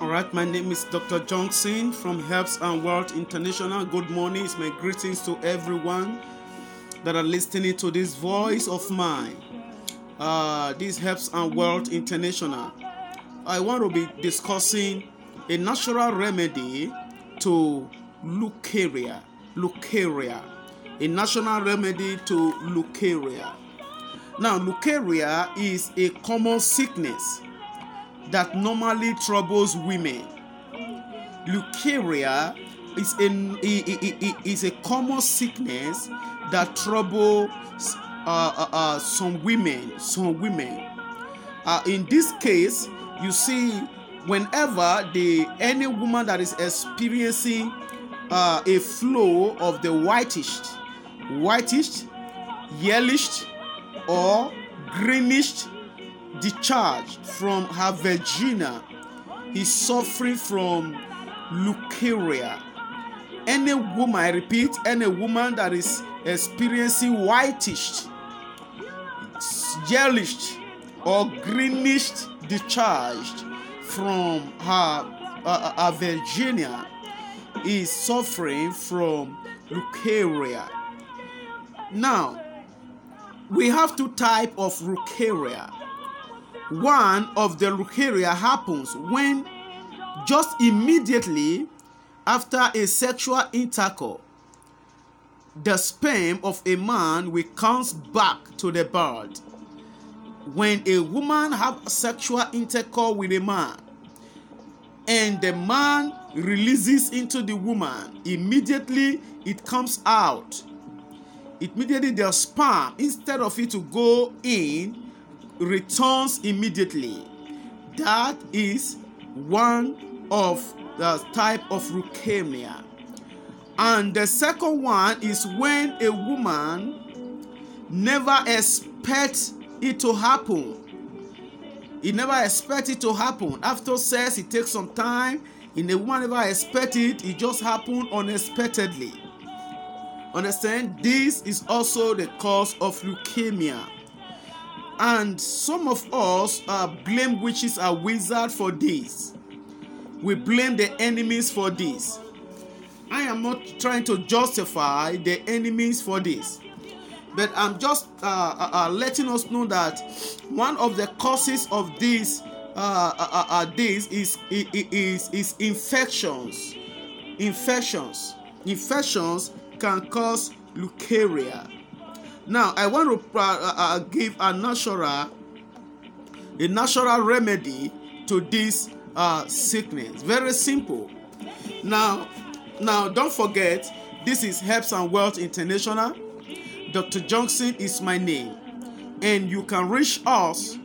All right, my name is Dr. Johnson from Herbs and Wealth International. Good morning. It's my greetings to everyone that are listening to this voice of mine. Uh, this Herbs and Wealth International. I want to be discussing a natural remedy to leucorrhea. Leucorrhea. A natural remedy to leucorrhea. Now, leucorrhea is a common sickness that normally troubles women. Leucorrhea is a, is a common sickness that troubles uh, uh, uh, some women. Some women. Uh, in this case, you see, whenever the any woman that is experiencing uh, a flow of the whitish, whitish, yellowish, or greenish discharge from her vagina is suffering from leucorrhea. Any woman, I repeat, any woman that is experiencing whitish, yellowish, or greenish discharge from her, uh, her vagina is suffering from leucorrhea. Now, we have two type of leucorrhea one of the leucorrhea happens when just immediately after a sexual intercourse the sperm of a man will comes back to the bird when a woman have sexual intercourse with a man and the man releases into the woman immediately it comes out. Immediately the sperm instead of it to go in returns immediately. That is one of the type of leukemia. And the second one is when a woman never expects it to happen. It never expects it to happen. After sex, it takes some time. In a woman never expect it, it just happened unexpectedly. Understand? This is also the cause of leukemia. And some of us uh, blame witches and wizards for this. We blame the enemies for this. I am not trying to justify the enemies for this. But I'm just uh, uh, uh letting us know that one of the causes of this uh, uh, uh, this is, is, is infections. Infections. Infections can cause leucorrhea now, I want to uh, uh, uh, give a natural, a natural remedy to this uh, sickness. Very simple. Now, now don't forget, this is Herbs and Wealth International. Dr. Johnson is my name, and you can reach us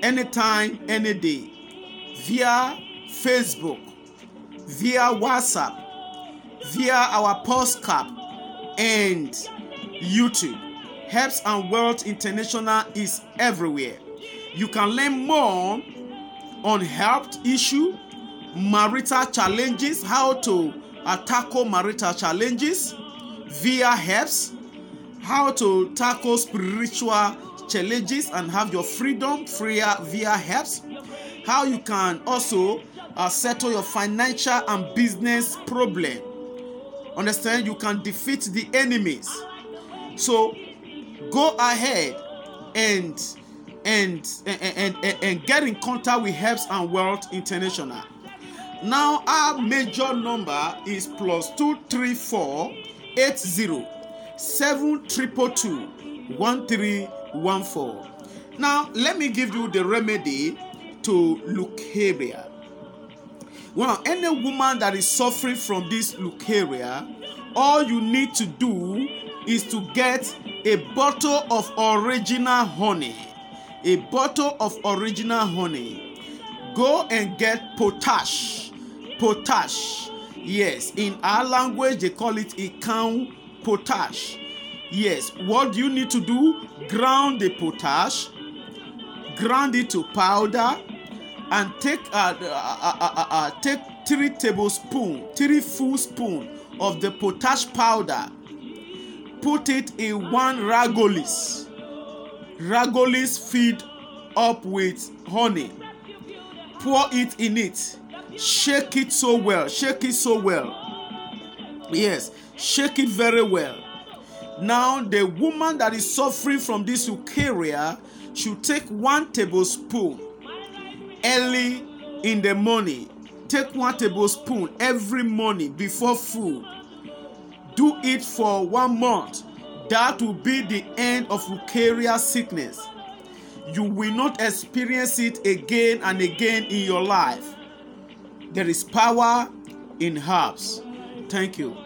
anytime, any day via Facebook, via WhatsApp, via our postcard, and YouTube. Herbs and Wealth International is everywhere. You can learn more on health issue, marital challenges, how to tackle marital challenges via herbs, how to tackle spiritual challenges and have your freedom via via herbs, how you can also uh, settle your financial and business problem. Understand? You can defeat the enemies so go ahead and and and, and, and get in contact with Herbs and Wealth International. Now our major number is plus two three four eight zero seven triple two one three one four. Now let me give you the remedy to leukemia. Well, any woman that is suffering from this leukemia, all you need to do is to get a bottle of original honey. A bottle of original honey. Go and get potash. Potash. Yes, in our language they call it ikan potash. Yes, what do you need to do? Ground the potash, ground it to powder, and take uh, uh, uh, uh, uh take three tablespoon, three full spoon of the potash powder put it in one ragolis. Ragolis feed up with honey. pour it in it. Shake it so well. Shake it so well. Yes, shake it very well. Now, the woman that is suffering from this eukarya should take one tablespoon early in the morning. Take one tablespoon every morning before food. Do it for one month. That will be the end of eukarya sickness. You will not experience it again and again in your life. There is power in herbs. Thank you.